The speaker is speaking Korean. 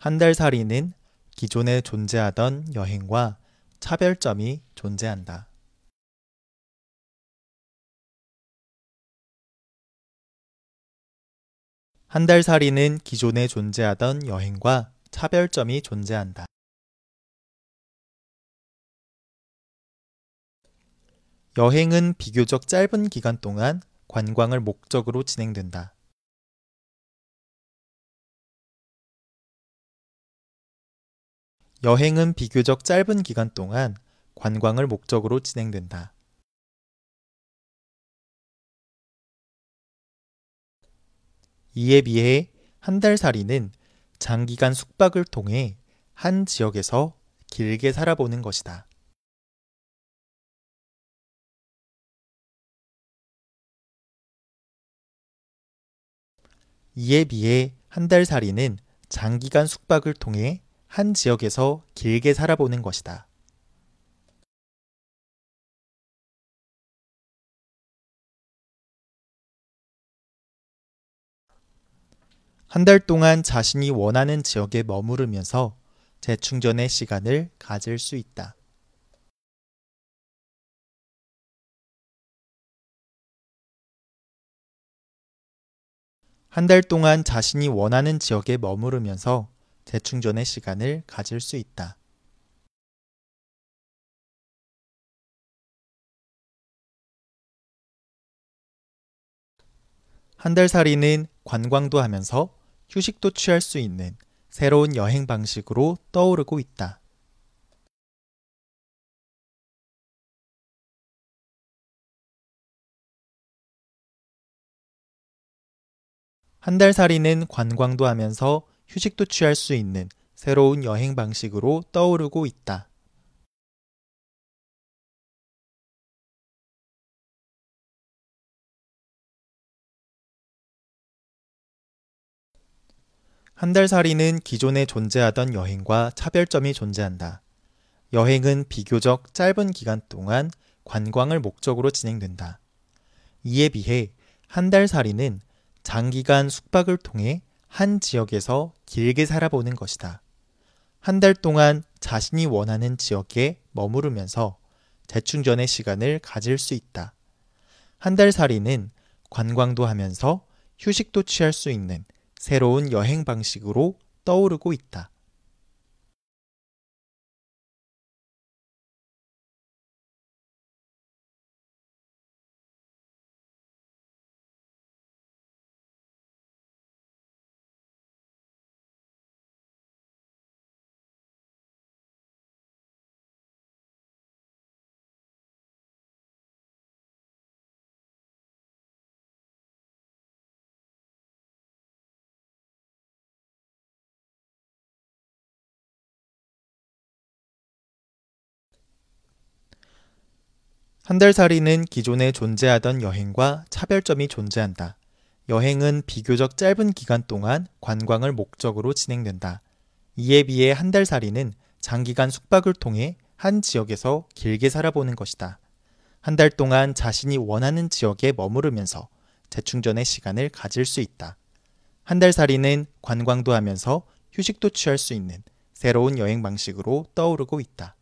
한 달 살이는 기존에 존재하던 여행과 차별점이 존재한다. 한 달 살이는 기존에 존재하던 여행과 차별점이 존재한다. 여행은 비교적 짧은 기간 동안 관광을 목적으로 진행된다. 여행은 비교적 짧은 기간 동안 관광을 목적으로 진행된다. 이에 비해 한 달 살이는 장기간 숙박을 통해 한 지역에서 길게 살아보는 것이다. 이에 비해 한 달 살이는 장기간 숙박을 통해 한 지역에서 길게 살아보는 것이다. 한 달 동안 자신이 원하는 지역에 머무르면서 재충전의 시간을 가질 수 있다. 한 달 동안 자신이 원하는 지역에 머무르면서 재충전의 시간을 가질 수 있다. 한 달 살이는 관광도 하면서 휴식도 취할 수 있는 새로운 여행 방식으로 떠오르고 있다. 한 달 살이는 관광도 하면서 휴식도 취할 수 있는 새로운 여행 방식으로 떠오르고 있다. 한 달 살이는 기존에 존재하던 여행과 차별점이 존재한다. 여행은 비교적 짧은 기간 동안 관광을 목적으로 진행된다. 이에 비해 한 달 살이는 장기간 숙박을 통해 한 지역에서 길게 살아보는 것이다. 한 달 동안 자신이 원하는 지역에 머무르면서 재충전의 시간을 가질 수 있다. 한 달 살이는 관광도 하면서 휴식도 취할 수 있는 새로운 여행 방식으로 떠오르고 있다. 한달 살이는 기존에 존재하던 여행과 차별점이 존재한다. 여행은 비교적 짧은 기간 동안 관광을 목적으로 진행된다. 이에 비해 한달 살이는 장기간 숙박을 통해 한 지역에서 길게 살아보는 것이다. 한 달 동안 자신이 원하는 지역에 머무르면서 재충전의 시간을 가질 수 있다. 한 달 살이는 관광도 하면서 휴식도 취할 수 있는 새로운 여행 방식으로 떠오르고 있다.